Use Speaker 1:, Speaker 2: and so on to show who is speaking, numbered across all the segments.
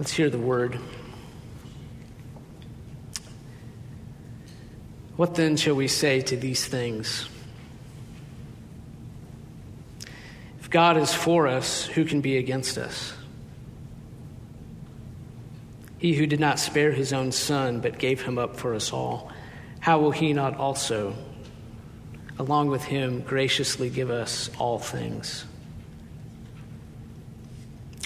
Speaker 1: Let's hear the word. What then shall we say to these things? If God is for us, who can be against us? He who did not spare his own son, but gave him up for us all, how will he not also, along with him, graciously give us all things?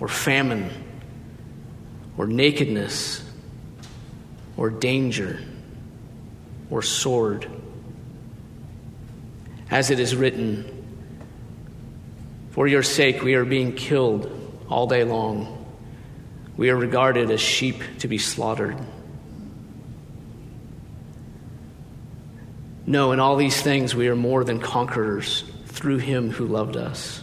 Speaker 1: or famine or nakedness or danger or sword? As it is written, For your sake we are being killed all day long. We are regarded as sheep to be slaughtered. No, in all these things we are more than conquerors through him who loved us.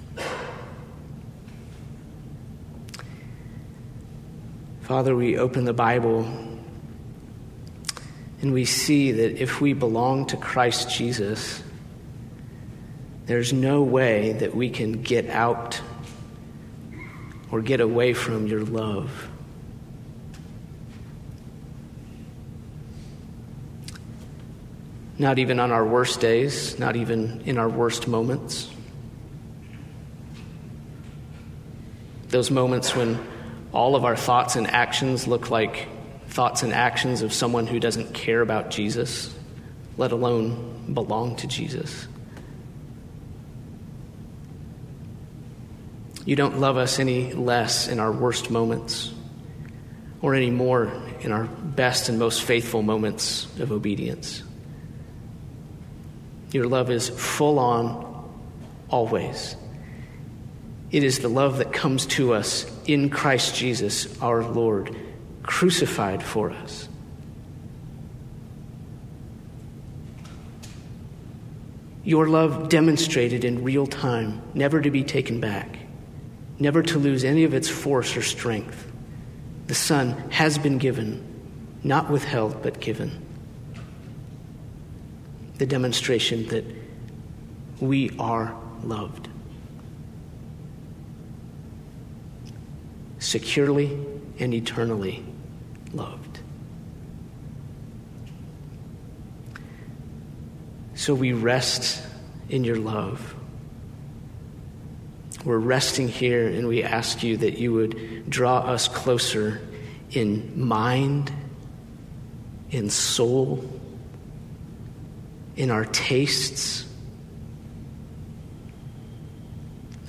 Speaker 1: Father, we open the Bible and we see that if we belong to Christ Jesus, there's no way that we can get out or get away from your love. Not even on our worst days, not even in our worst moments. Those moments when all of our thoughts and actions look like thoughts and actions of someone who doesn't care about Jesus, let alone belong to Jesus. You don't love us any less in our worst moments or any more in our best and most faithful moments of obedience. Your love is full on, always. It is the love that comes to us in Christ Jesus, our Lord, crucified for us. Your love demonstrated in real time, never to be taken back never to lose any of its force or strength. The Son has been given, not withheld, but given. The demonstration that we are loved. Securely and eternally loved. So we rest in your love. We're resting here and we ask you that you would draw us closer in mind, in soul, in our tastes,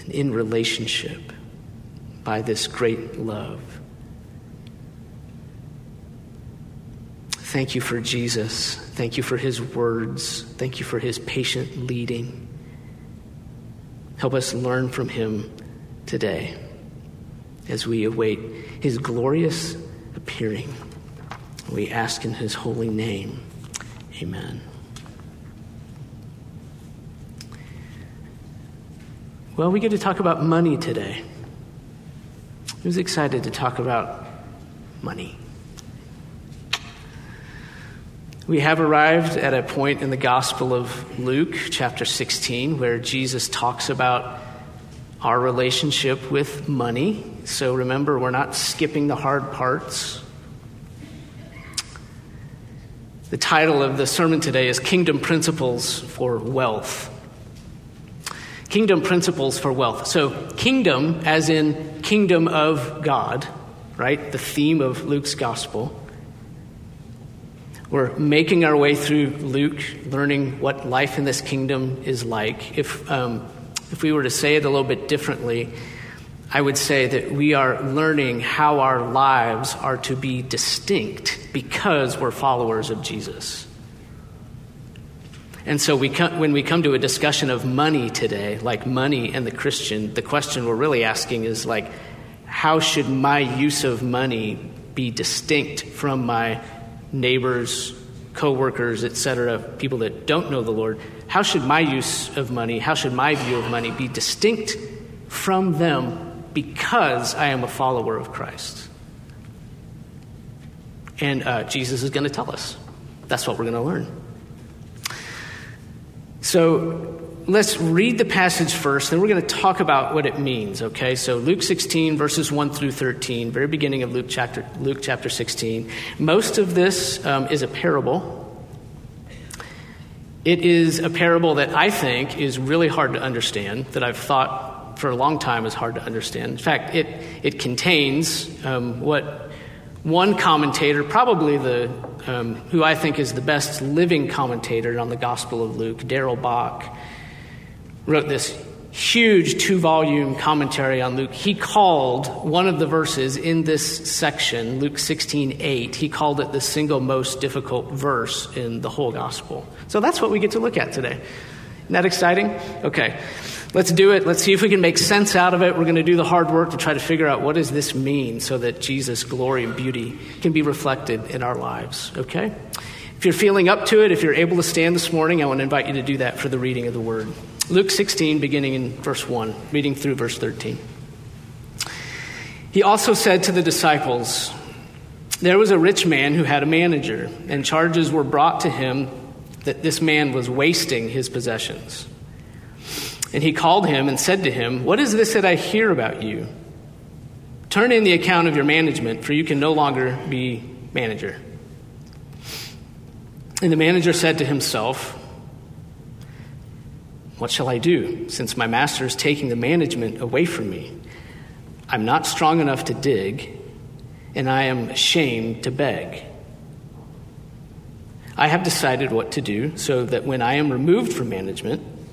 Speaker 1: and in relationship by this great love. Thank you for Jesus. Thank you for his words. Thank you for his patient leading. Help us learn from him today as we await his glorious appearing. We ask in his holy name. Amen. Well, we get to talk about money today. Who's excited to talk about money? We have arrived at a point in the Gospel of Luke, chapter 16, where Jesus talks about our relationship with money. So remember, we're not skipping the hard parts. The title of the sermon today is Kingdom Principles for Wealth. Kingdom Principles for Wealth. So, kingdom, as in kingdom of God, right? The theme of Luke's gospel. We're making our way through Luke, learning what life in this kingdom is like. If, um, if we were to say it a little bit differently, I would say that we are learning how our lives are to be distinct because we're followers of Jesus. And so we come, when we come to a discussion of money today, like money and the Christian, the question we're really asking is like, how should my use of money be distinct from my neighbors, coworkers, etc., people that don't know the Lord? How should my use of money, how should my view of money be distinct from them because I am a follower of Christ? And uh, Jesus is going to tell us. That's what we're going to learn. So let's read the passage first, then we're going to talk about what it means, okay? So Luke 16, verses 1 through 13, very beginning of Luke chapter, Luke chapter 16. Most of this um, is a parable. It is a parable that I think is really hard to understand, that I've thought for a long time is hard to understand. In fact, it, it contains um, what one commentator, probably the um, who I think is the best living commentator on the Gospel of Luke, Darrell Bock, wrote this huge two volume commentary on Luke. He called one of the verses in this section, Luke 16 8, he called it the single most difficult verse in the whole Gospel. So that's what we get to look at today. Isn't that exciting? Okay. Let's do it. Let's see if we can make sense out of it. We're going to do the hard work to try to figure out what does this mean so that Jesus' glory and beauty can be reflected in our lives. Okay? If you're feeling up to it, if you're able to stand this morning, I want to invite you to do that for the reading of the word. Luke 16, beginning in verse 1, reading through verse 13. He also said to the disciples, There was a rich man who had a manager, and charges were brought to him that this man was wasting his possessions. And he called him and said to him, What is this that I hear about you? Turn in the account of your management, for you can no longer be manager. And the manager said to himself, What shall I do, since my master is taking the management away from me? I'm not strong enough to dig, and I am ashamed to beg. I have decided what to do so that when I am removed from management,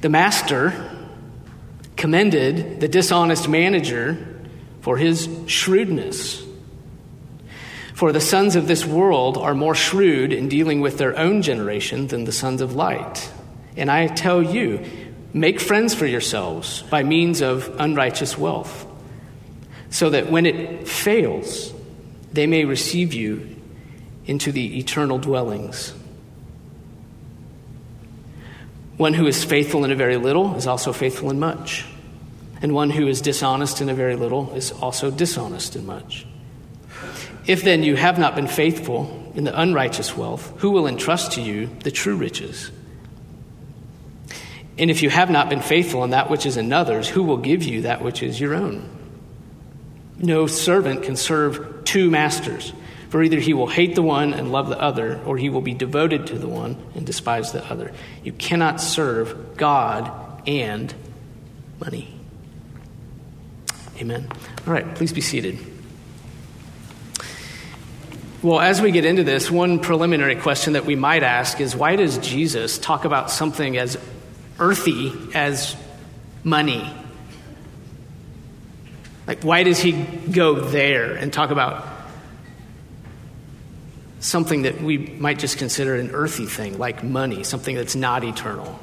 Speaker 1: The master commended the dishonest manager for his shrewdness. For the sons of this world are more shrewd in dealing with their own generation than the sons of light. And I tell you, make friends for yourselves by means of unrighteous wealth, so that when it fails, they may receive you into the eternal dwellings one who is faithful in a very little is also faithful in much. And one who is dishonest in a very little is also dishonest in much. If then you have not been faithful in the unrighteous wealth, who will entrust to you the true riches? And if you have not been faithful in that which is another's, who will give you that which is your own? No servant can serve two masters. For either he will hate the one and love the other, or he will be devoted to the one and despise the other. You cannot serve God and money. Amen. All right, please be seated. Well, as we get into this, one preliminary question that we might ask is why does Jesus talk about something as earthy as money? Like, why does he go there and talk about something that we might just consider an earthy thing, like money, something that's not eternal.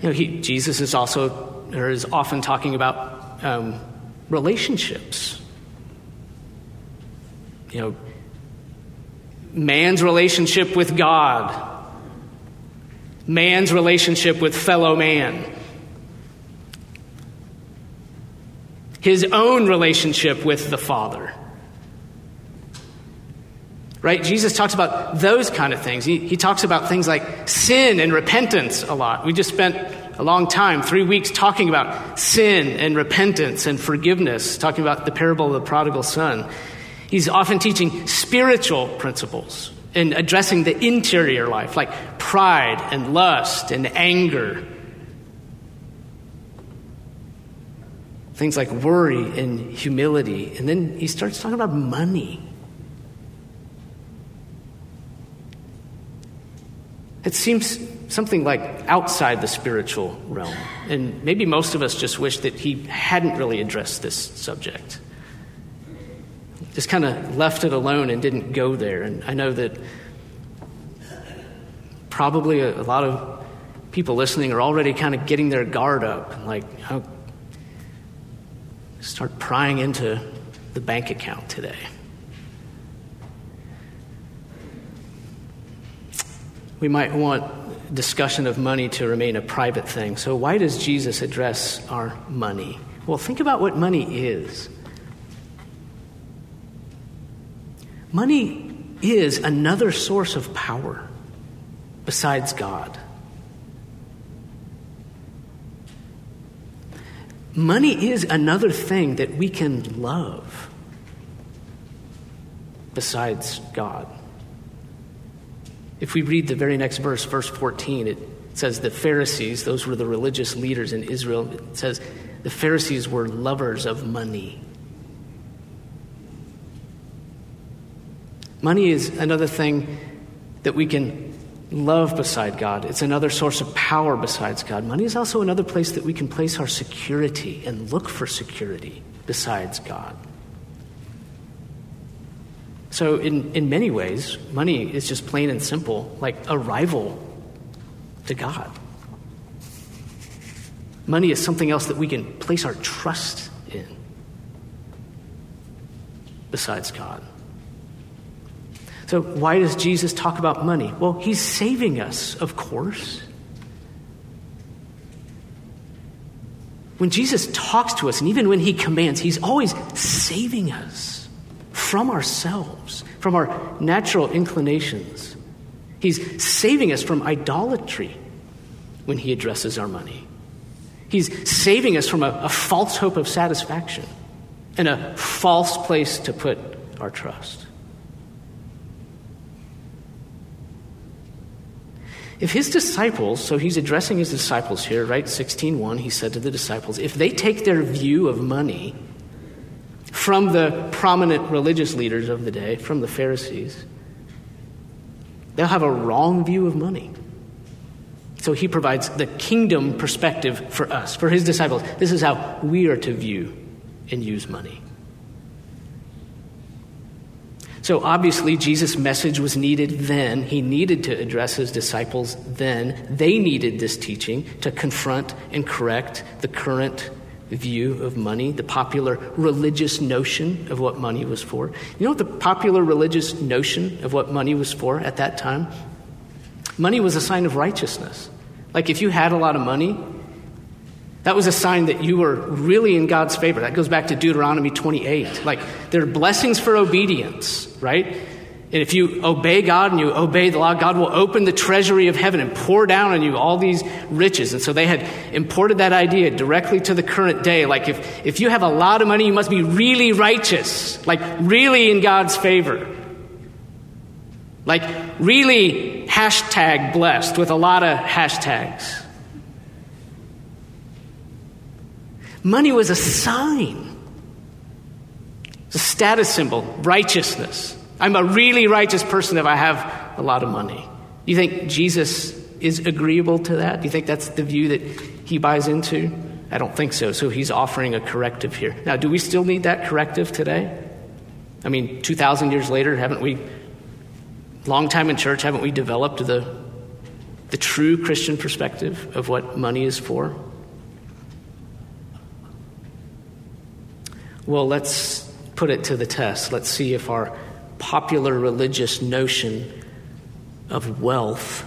Speaker 1: You know, he, Jesus is also, or is often talking about um, relationships. You know, man's relationship with God, man's relationship with fellow man. his own relationship with the Father. Right? Jesus talks about those kind of things. He, he talks about things like sin and repentance a lot. We just spent a long time, three weeks, talking about sin and repentance and forgiveness, talking about the parable of the prodigal son. He's often teaching spiritual principles and addressing the interior life, like pride and lust and anger. Things like worry and humility. And then he starts talking about money It seems something like outside the spiritual realm. And maybe most of us just wish that he hadn't really addressed this subject. Just kind of left it alone and didn't go there. And I know that probably a, a lot of people listening are already kind of getting their guard up and like, oh, start prying into the bank account today. We might want discussion of money to remain a private thing. So, why does Jesus address our money? Well, think about what money is. Money is another source of power besides God. Money is another thing that we can love besides God. If we read the very next verse, verse 14, it says the Pharisees, those were the religious leaders in Israel, it says the Pharisees were lovers of money. Money is another thing that we can love beside God. It's another source of power besides God. Money is also another place that we can place our security and look for security besides God. So, in, in many ways, money is just plain and simple like a rival to God. Money is something else that we can place our trust in besides God. So, why does Jesus talk about money? Well, he's saving us, of course. When Jesus talks to us, and even when he commands, he's always saving us from ourselves, from our natural inclinations. He's saving us from idolatry when he addresses our money. He's saving us from a, a false hope of satisfaction and a false place to put our trust. If his disciples, so he's addressing his disciples here, right? 16:1, he said to the disciples, if they take their view of money from the prominent religious leaders of the day, from the Pharisees. They'll have a wrong view of money. So he provides the kingdom perspective for us, for his disciples. This is how we are to view and use money. So obviously, Jesus' message was needed then. He needed to address his disciples then. They needed this teaching to confront and correct the current view of money, the popular religious notion of what money was for. You know what the popular religious notion of what money was for at that time? Money was a sign of righteousness. Like if you had a lot of money, that was a sign that you were really in God's favor. That goes back to Deuteronomy 28. Like there are blessings for obedience, right? And if you obey God and you obey the law, God will open the treasury of heaven and pour down on you all these riches. And so they had imported that idea directly to the current day. Like if, if you have a lot of money, you must be really righteous, like really in God's favor. Like really hashtag blessed with a lot of hashtags. Money was a sign, it's a status symbol, righteousness. I'm a really righteous person if I have a lot of money. Do you think Jesus is agreeable to that? Do you think that's the view that he buys into? I don't think so. So he's offering a corrective here. Now, do we still need that corrective today? I mean, 2,000 years later, haven't we, long time in church, haven't we developed the, the true Christian perspective of what money is for? Well, let's put it to the test. Let's see if our popular religious notion of wealth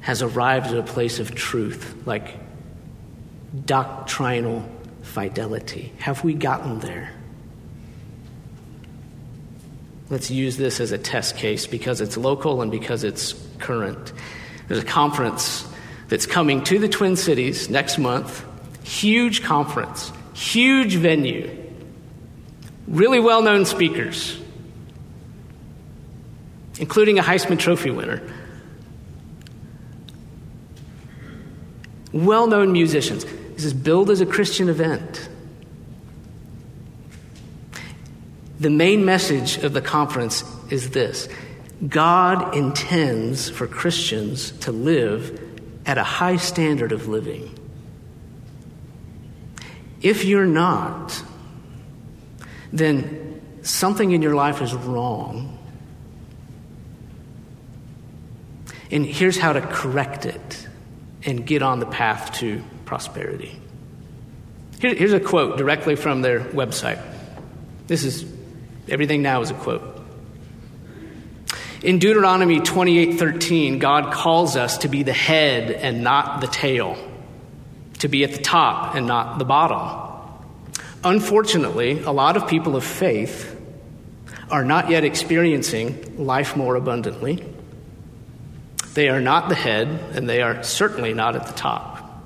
Speaker 1: has arrived at a place of truth, like doctrinal fidelity? Have we gotten there? Let's use this as a test case because it's local and because it's current. There's a conference that's coming to the Twin Cities next month. Huge conference, huge venue, really well known speakers, including a Heisman Trophy winner. Well known musicians. This is billed as a Christian event. The main message of the conference is this God intends for Christians to live at a high standard of living. If you're not, then something in your life is wrong. And here's how to correct it and get on the path to prosperity. Here, here's a quote directly from their website. This is everything now is a quote. In Deuteronomy 28:13, God calls us to be the head and not the tail, to be at the top and not the bottom. Unfortunately, a lot of people of faith are not yet experiencing life more abundantly. They are not the head, and they are certainly not at the top.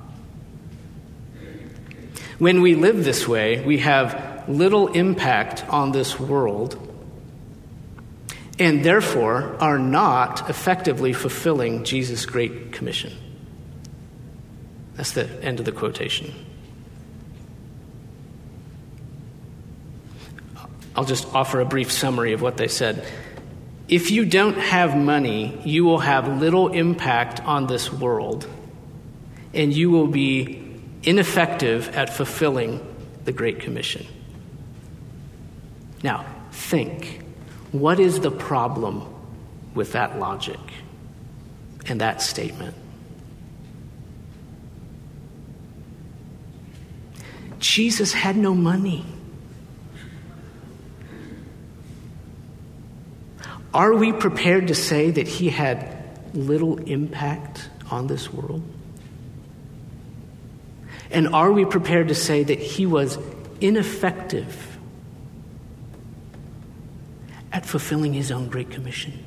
Speaker 1: When we live this way, we have little impact on this world and therefore are not effectively fulfilling Jesus' great commission. That's the end of the quotation. I'll just offer a brief summary of what they said. If you don't have money, you will have little impact on this world, and you will be ineffective at fulfilling the Great Commission. Now, think. What is the problem with that logic and that statement? Jesus had no money. Are we prepared to say that he had little impact on this world? And are we prepared to say that he was ineffective at fulfilling his own great commission.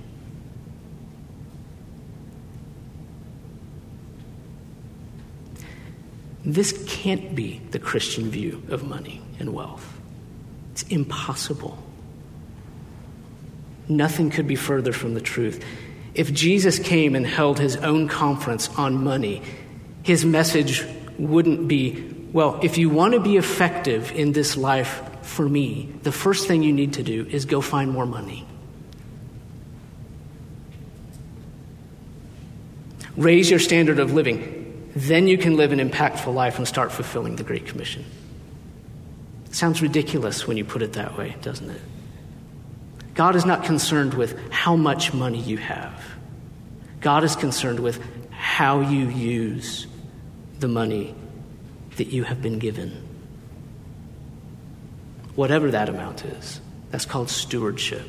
Speaker 1: This can't be the Christian view of money and wealth. It's impossible. Nothing could be further from the truth. If Jesus came and held his own conference on money, his message wouldn't be, well, if you want to be effective in this life, for me, the first thing you need to do is go find more money. Raise your standard of living. Then you can live an impactful life and start fulfilling the Great Commission. It sounds ridiculous when you put it that way, doesn't it? God is not concerned with how much money you have. God is concerned with how you use the money that you have been given whatever that amount is. That's called stewardship.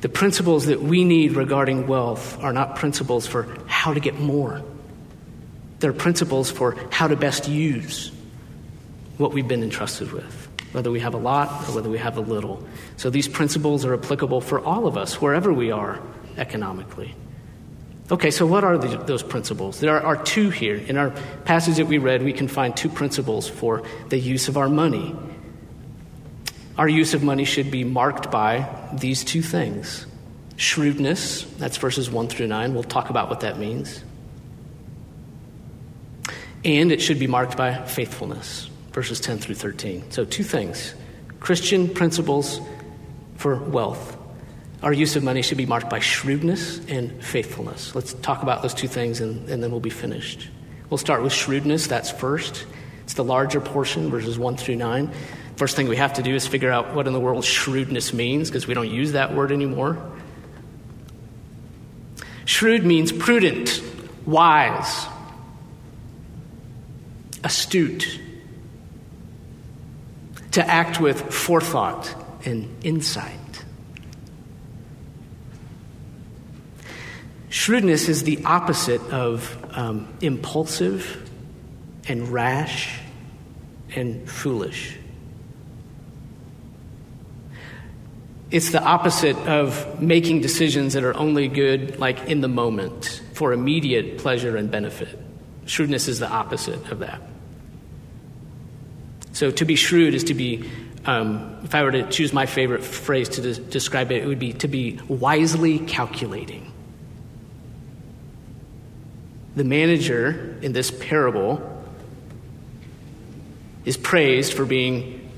Speaker 1: The principles that we need regarding wealth are not principles for how to get more. They're principles for how to best use what we've been entrusted with, whether we have a lot or whether we have a little. So these principles are applicable for all of us, wherever we are economically. Okay, so what are the, those principles? There are, two here. In our passage that we read, we can find two principles for the use of our money. Our use of money should be marked by these two things shrewdness, that's verses 1 through 9. We'll talk about what that means. And it should be marked by faithfulness, verses 10 through 13. So, two things Christian principles for wealth. Our use of money should be marked by shrewdness and faithfulness. Let's talk about those two things and, and then we'll be finished. We'll start with shrewdness, that's first. It's the larger portion, verses 1 through 9. First thing we have to do is figure out what in the world shrewdness means because we don't use that word anymore. Shrewd means prudent, wise, astute, to act with forethought and insight. Shrewdness is the opposite of um, impulsive and rash and foolish. It's the opposite of making decisions that are only good, like in the moment, for immediate pleasure and benefit. Shrewdness is the opposite of that. So to be shrewd is to be, um, if I were to choose my favorite phrase to de- describe it, it would be to be wisely calculating. The manager in this parable is praised for being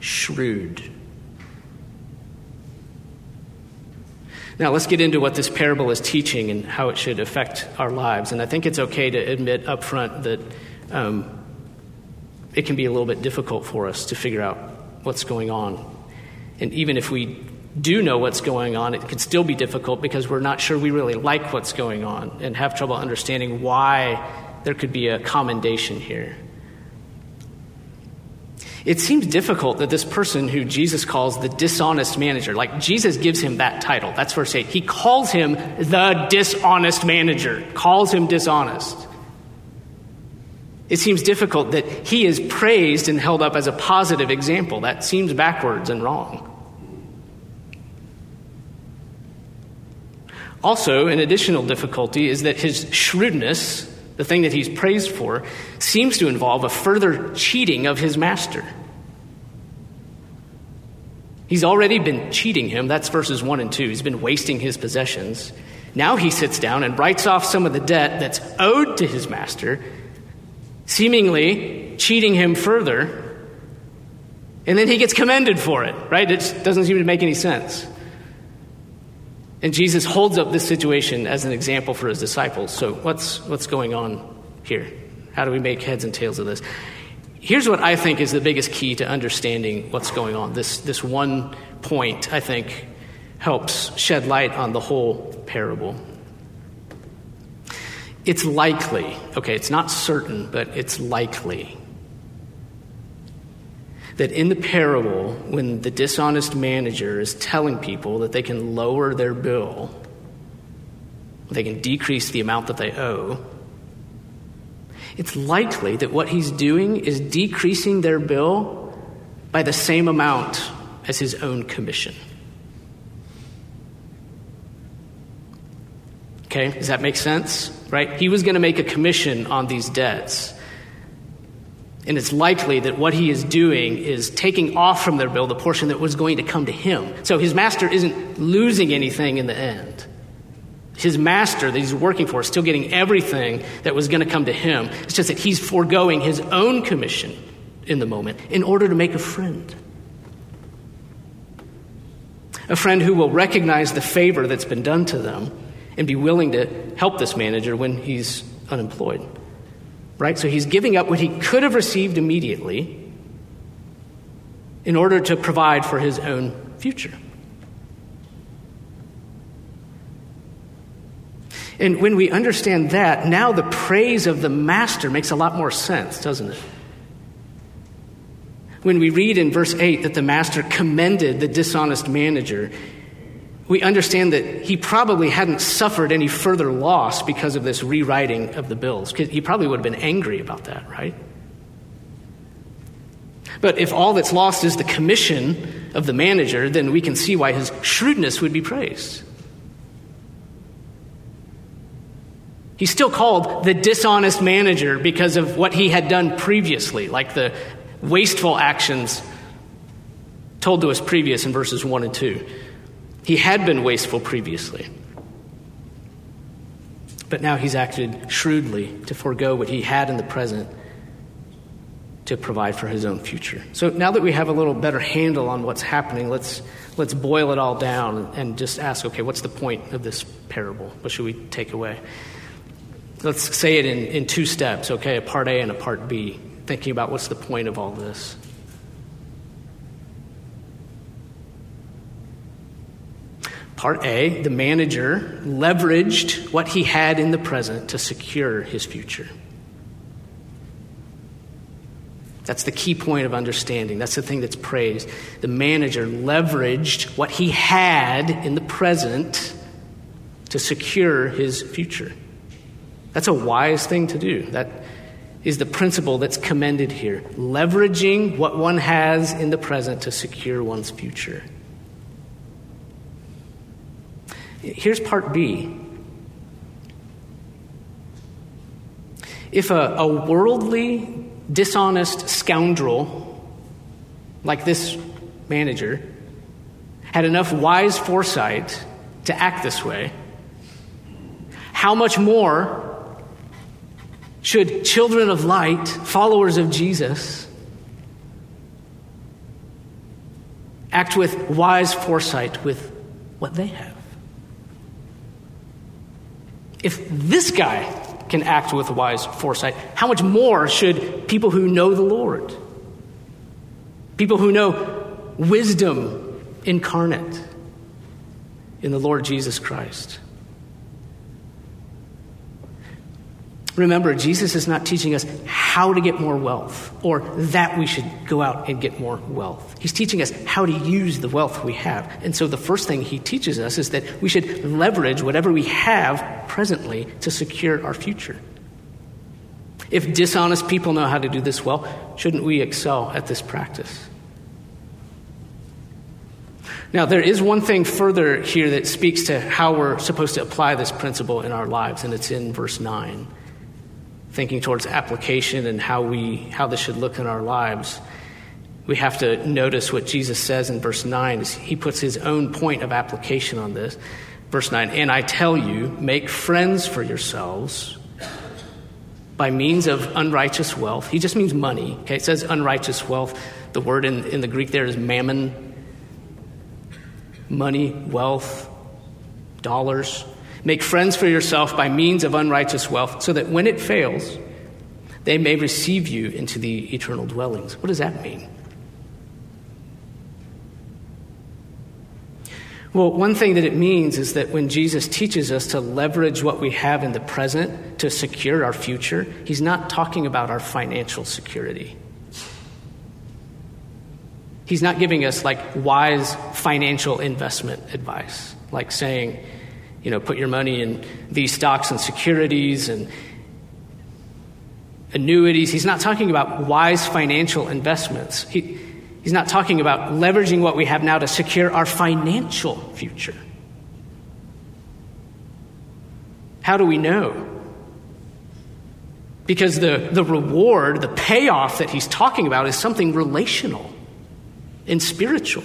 Speaker 1: shrewd. Now, let's get into what this parable is teaching and how it should affect our lives. And I think it's okay to admit up front that um, it can be a little bit difficult for us to figure out what's going on. And even if we do know what's going on, it could still be difficult because we're not sure we really like what's going on and have trouble understanding why there could be a commendation here. It seems difficult that this person who Jesus calls the dishonest manager, like Jesus gives him that title. That's verse 8. He calls him the dishonest manager, calls him dishonest. It seems difficult that he is praised and held up as a positive example. That seems backwards and wrong. Also, an additional difficulty is that his shrewdness, the thing that he's praised for, seems to involve a further cheating of his master. He's already been cheating him. That's verses 1 and 2. He's been wasting his possessions. Now he sits down and writes off some of the debt that's owed to his master seemingly cheating him further. And then he gets commended for it, right? It doesn't seem to make any sense. And Jesus holds up this situation as an example for his disciples. So, what's, what's going on here? How do we make heads and tails of this? Here's what I think is the biggest key to understanding what's going on. This, this one point, I think, helps shed light on the whole parable. It's likely, okay, it's not certain, but it's likely that in the parable, when the dishonest manager is telling people that they can lower their bill, they can decrease the amount that they owe, it's likely that what he's doing is decreasing their bill by the same amount as his own commission. Okay, does that make sense? Right? He was going to make a commission on these debts. And it's likely that what he is doing is taking off from their bill the portion that was going to come to him. So his master isn't losing anything in the end. His master that he's working for is still getting everything that was going to come to him. It's just that he's foregoing his own commission in the moment in order to make a friend. A friend who will recognize the favor that's been done to them and be willing to help this manager when he's unemployed. Right? So he's giving up what he could have received immediately in order to provide for his own future. And when we understand that, now the praise of the master makes a lot more sense, doesn't it? When we read in verse 8 that the master commended the dishonest manager, we understand that he probably hadn't suffered any further loss because of this rewriting of the bills. He probably would have been angry about that, right? But if all that's lost is the commission of the manager, then we can see why his shrewdness would be praised. He's still called the dishonest manager because of what he had done previously, like the wasteful actions told to us previous in verses 1 and 2. He had been wasteful previously. But now he's acted shrewdly to forego what he had in the present to provide for his own future. So now that we have a little better handle on what's happening, let's, let's boil it all down and just ask okay, what's the point of this parable? What should we take away? Let's say it in, in two steps, okay, a part A and a part B, thinking about what's the point of all this. Part A, the manager leveraged what he had in the present to secure his future. That's the key point of understanding. That's the thing that's praised. The manager leveraged what he had in the present to secure his future. That's a wise thing to do. That is the principle that's commended here leveraging what one has in the present to secure one's future. Here's part B. If a, a worldly, dishonest scoundrel like this manager had enough wise foresight to act this way, how much more should children of light, followers of Jesus, act with wise foresight with what they have? If this guy can act with wise foresight, how much more should people who know the Lord? People who know wisdom incarnate in the Lord Jesus Christ. Remember, Jesus is not teaching us how to get more wealth or that we should go out and get more wealth. He's teaching us how to use the wealth we have. And so the first thing he teaches us is that we should leverage whatever we have presently to secure our future. If dishonest people know how to do this well, shouldn't we excel at this practice? Now, there is one thing further here that speaks to how we're supposed to apply this principle in our lives, and it's in verse 9. Thinking towards application and how, we, how this should look in our lives, we have to notice what Jesus says in verse 9. He puts his own point of application on this. Verse 9, and I tell you, make friends for yourselves by means of unrighteous wealth. He just means money. Okay, it says unrighteous wealth. The word in, in the Greek there is mammon money, wealth, dollars. Make friends for yourself by means of unrighteous wealth, so that when it fails, they may receive you into the eternal dwellings. What does that mean? Well, one thing that it means is that when Jesus teaches us to leverage what we have in the present to secure our future, he's not talking about our financial security. He's not giving us like wise financial investment advice, like saying, you know, put your money in these stocks and securities and annuities. He's not talking about wise financial investments. He, he's not talking about leveraging what we have now to secure our financial future. How do we know? Because the, the reward, the payoff that he's talking about is something relational and spiritual.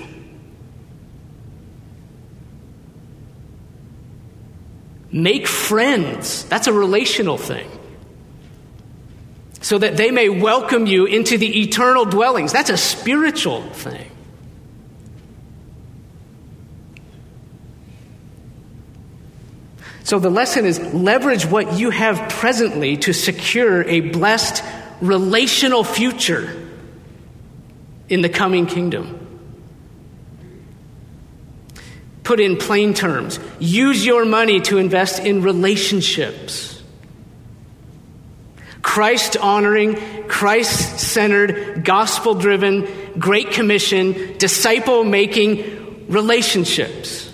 Speaker 1: Make friends. That's a relational thing. So that they may welcome you into the eternal dwellings. That's a spiritual thing. So the lesson is leverage what you have presently to secure a blessed relational future in the coming kingdom. Put in plain terms, use your money to invest in relationships. Christ honoring, Christ centered, gospel driven, Great Commission, disciple making relationships.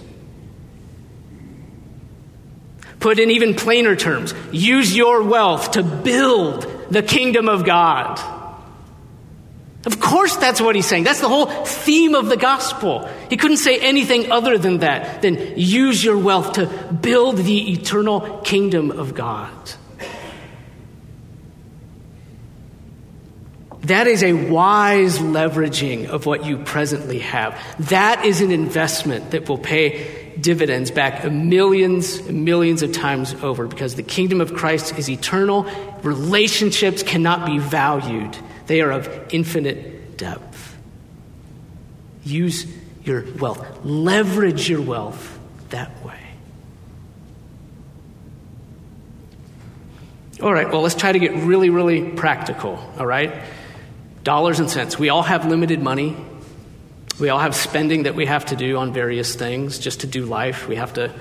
Speaker 1: Put in even plainer terms, use your wealth to build the kingdom of God. Of course, that's what he's saying. That's the whole theme of the gospel. He couldn't say anything other than that, than use your wealth to build the eternal kingdom of God. That is a wise leveraging of what you presently have. That is an investment that will pay dividends back millions and millions of times over because the kingdom of Christ is eternal. Relationships cannot be valued they are of infinite depth. Use your wealth, leverage your wealth that way. All right, well, let's try to get really, really practical, all right? Dollars and cents. We all have limited money. We all have spending that we have to do on various things just to do life. We have to,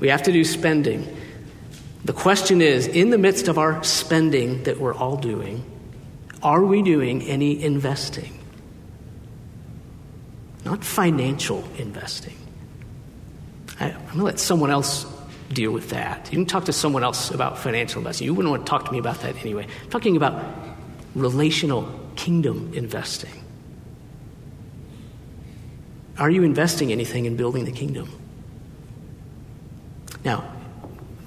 Speaker 1: we have to do spending. The question is in the midst of our spending that we're all doing, are we doing any investing? Not financial investing. I, am going to let someone else deal with that. You can talk to someone else about financial investing. You wouldn't want to talk to me about that anyway. I'm talking about relational kingdom investing. Are you investing anything in building the kingdom? Now,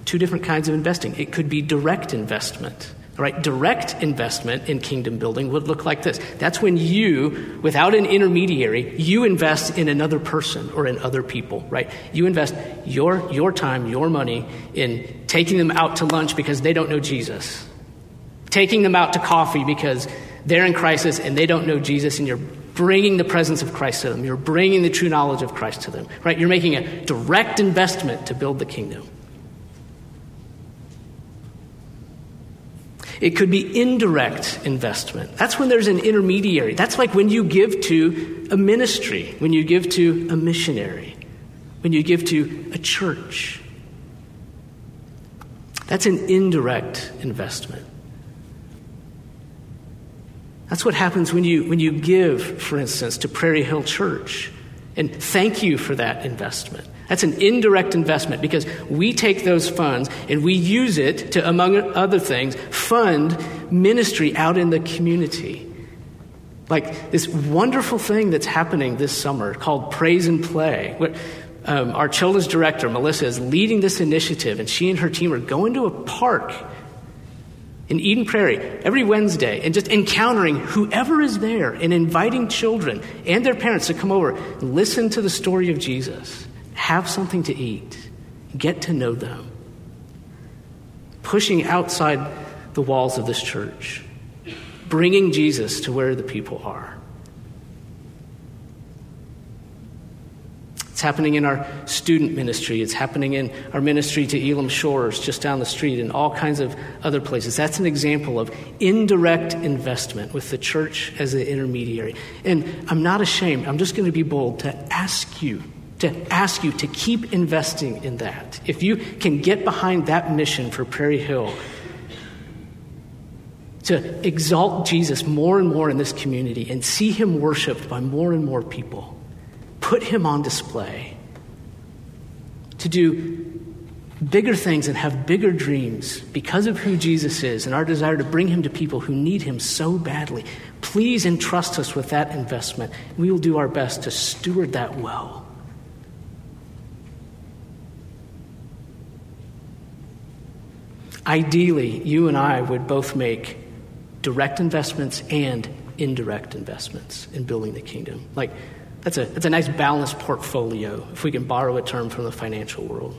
Speaker 1: two different kinds of investing. It could be direct investment. Right? Direct investment in kingdom building would look like this. That's when you, without an intermediary, you invest in another person or in other people, right? You invest your, your time, your money in taking them out to lunch because they don't know Jesus, taking them out to coffee because they're in crisis and they don't know Jesus, and you're bringing the presence of Christ to them. You're bringing the true knowledge of Christ to them, right? You're making a direct investment to build the kingdom. It could be indirect investment. That's when there's an intermediary. That's like when you give to a ministry, when you give to a missionary, when you give to a church. That's an indirect investment. That's what happens when you, when you give, for instance, to Prairie Hill Church. And thank you for that investment. That's an indirect investment because we take those funds and we use it to, among other things, fund ministry out in the community. Like this wonderful thing that's happening this summer called Praise and Play. Um, our children's director, Melissa, is leading this initiative, and she and her team are going to a park in Eden Prairie every Wednesday and just encountering whoever is there and inviting children and their parents to come over and listen to the story of Jesus have something to eat, get to know them, pushing outside the walls of this church, bringing Jesus to where the people are. It's happening in our student ministry. It's happening in our ministry to Elim Shores, just down the street, and all kinds of other places. That's an example of indirect investment with the church as the intermediary. And I'm not ashamed, I'm just going to be bold to ask you to ask you to keep investing in that. If you can get behind that mission for Prairie Hill, to exalt Jesus more and more in this community and see him worshiped by more and more people, put him on display, to do bigger things and have bigger dreams because of who Jesus is and our desire to bring him to people who need him so badly. Please entrust us with that investment. We will do our best to steward that well. Ideally, you and I would both make direct investments and indirect investments in building the kingdom. Like, that's a, that's a nice balanced portfolio, if we can borrow a term from the financial world.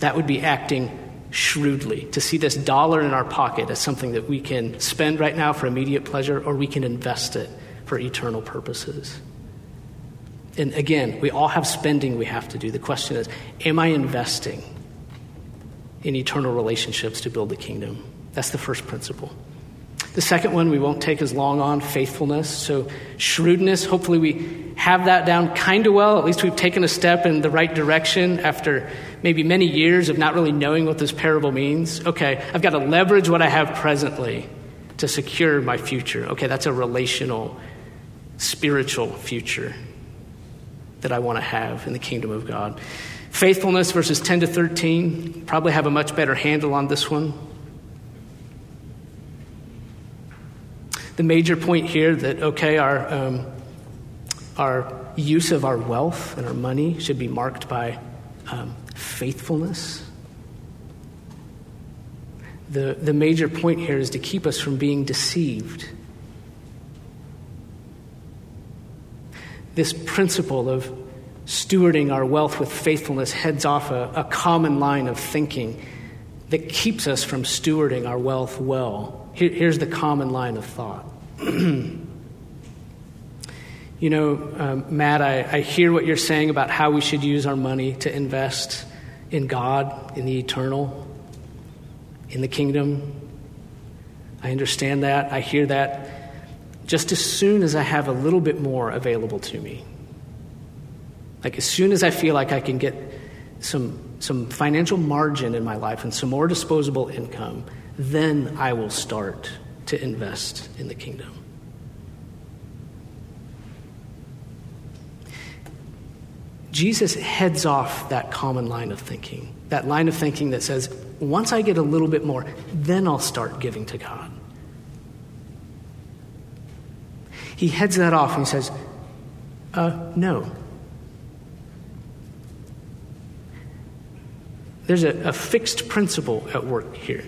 Speaker 1: That would be acting shrewdly to see this dollar in our pocket as something that we can spend right now for immediate pleasure or we can invest it for eternal purposes. And again, we all have spending we have to do. The question is, am I investing? In eternal relationships to build the kingdom. That's the first principle. The second one we won't take as long on faithfulness. So, shrewdness, hopefully, we have that down kind of well. At least we've taken a step in the right direction after maybe many years of not really knowing what this parable means. Okay, I've got to leverage what I have presently to secure my future. Okay, that's a relational, spiritual future that I want to have in the kingdom of God. Faithfulness, verses 10 to 13, probably have a much better handle on this one. The major point here that, okay, our, um, our use of our wealth and our money should be marked by um, faithfulness. The, the major point here is to keep us from being deceived. This principle of stewarding our wealth with faithfulness heads off a, a common line of thinking that keeps us from stewarding our wealth well. Here, here's the common line of thought. you know, um, Matt, I, I hear what you're saying about how we should use our money to invest in God, in the eternal, in the kingdom. I understand that. I hear that. Just as soon as I have a little bit more available to me. Like, as soon as I feel like I can get some, some financial margin in my life and some more disposable income, then I will start to invest in the kingdom. Jesus heads off that common line of thinking, that line of thinking that says, once I get a little bit more, then I'll start giving to God. He heads that off and he says, uh, no. There's a, a fixed principle at work here.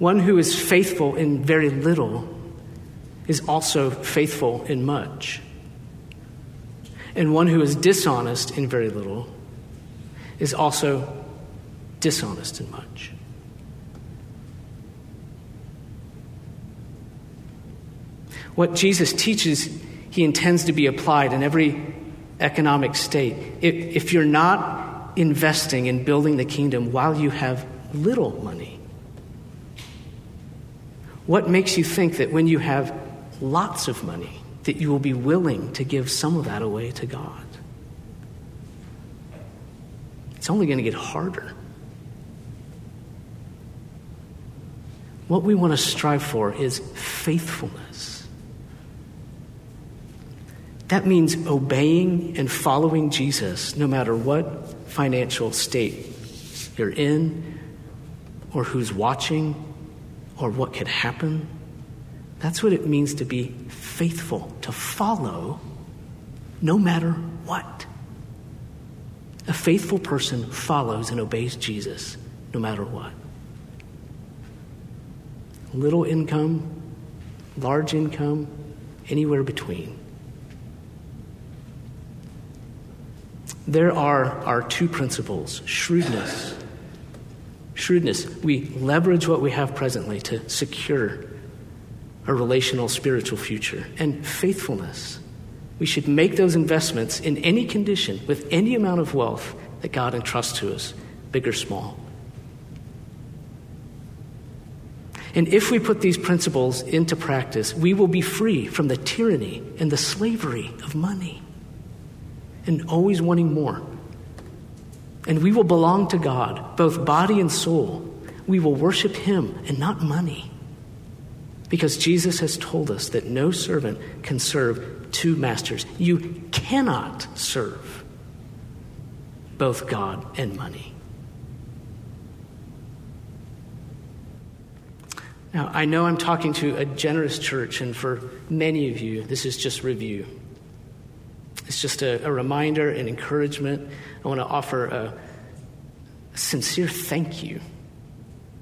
Speaker 1: One who is faithful in very little is also faithful in much. And one who is dishonest in very little is also dishonest in much. What Jesus teaches, he intends to be applied in every economic state. If, if you're not investing in building the kingdom while you have little money, what makes you think that when you have lots of money, that you will be willing to give some of that away to God? It's only going to get harder. What we want to strive for is faithfulness. That means obeying and following Jesus no matter what financial state you're in, or who's watching, or what could happen. That's what it means to be faithful, to follow no matter what. A faithful person follows and obeys Jesus no matter what little income, large income, anywhere between. There are our two principles shrewdness. Shrewdness. We leverage what we have presently to secure a relational spiritual future. And faithfulness. We should make those investments in any condition with any amount of wealth that God entrusts to us, big or small. And if we put these principles into practice, we will be free from the tyranny and the slavery of money and always wanting more. And we will belong to God, both body and soul. We will worship Him and not money. Because Jesus has told us that no servant can serve two masters. You cannot serve both God and money. Now, I know I'm talking to a generous church, and for many of you, this is just review. It's just a, a reminder and encouragement. I want to offer a, a sincere thank you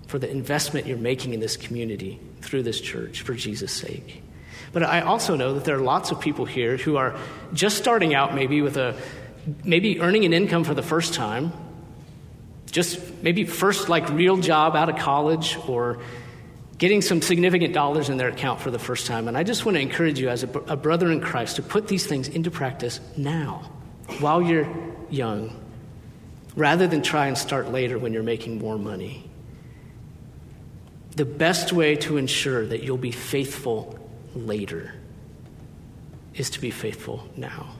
Speaker 1: for the investment you're making in this community through this church for Jesus' sake. But I also know that there are lots of people here who are just starting out, maybe with a maybe earning an income for the first time, just maybe first like real job out of college or getting some significant dollars in their account for the first time. And I just want to encourage you as a, a brother in Christ to put these things into practice now, while you're young, rather than try and start later when you're making more money. The best way to ensure that you'll be faithful later is to be faithful now.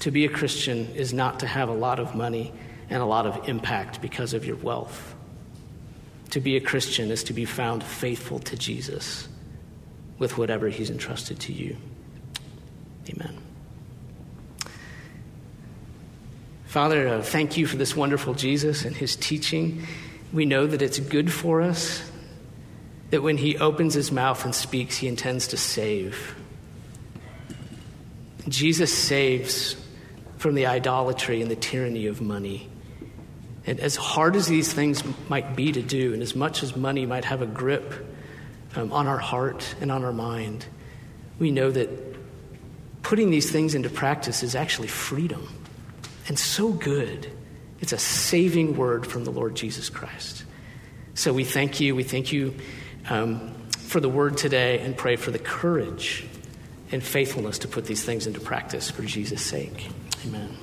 Speaker 1: To be a Christian is not to have a lot of money and a lot of impact because of your wealth. To be a Christian is to be found faithful to Jesus with whatever he's entrusted to you. Amen. Father, uh, thank you for this wonderful Jesus and his teaching. We know that it's good for us, that when he opens his mouth and speaks, he intends to save. Jesus saves from the idolatry and the tyranny of money. And as hard as these things might be to do, and as much as money might have a grip um, on our heart and on our mind, we know that putting these things into practice is actually freedom and so good. It's a saving word from the Lord Jesus Christ. So we thank you. We thank you um, for the word today and pray for the courage and faithfulness to put these things into practice for Jesus' sake. Amen.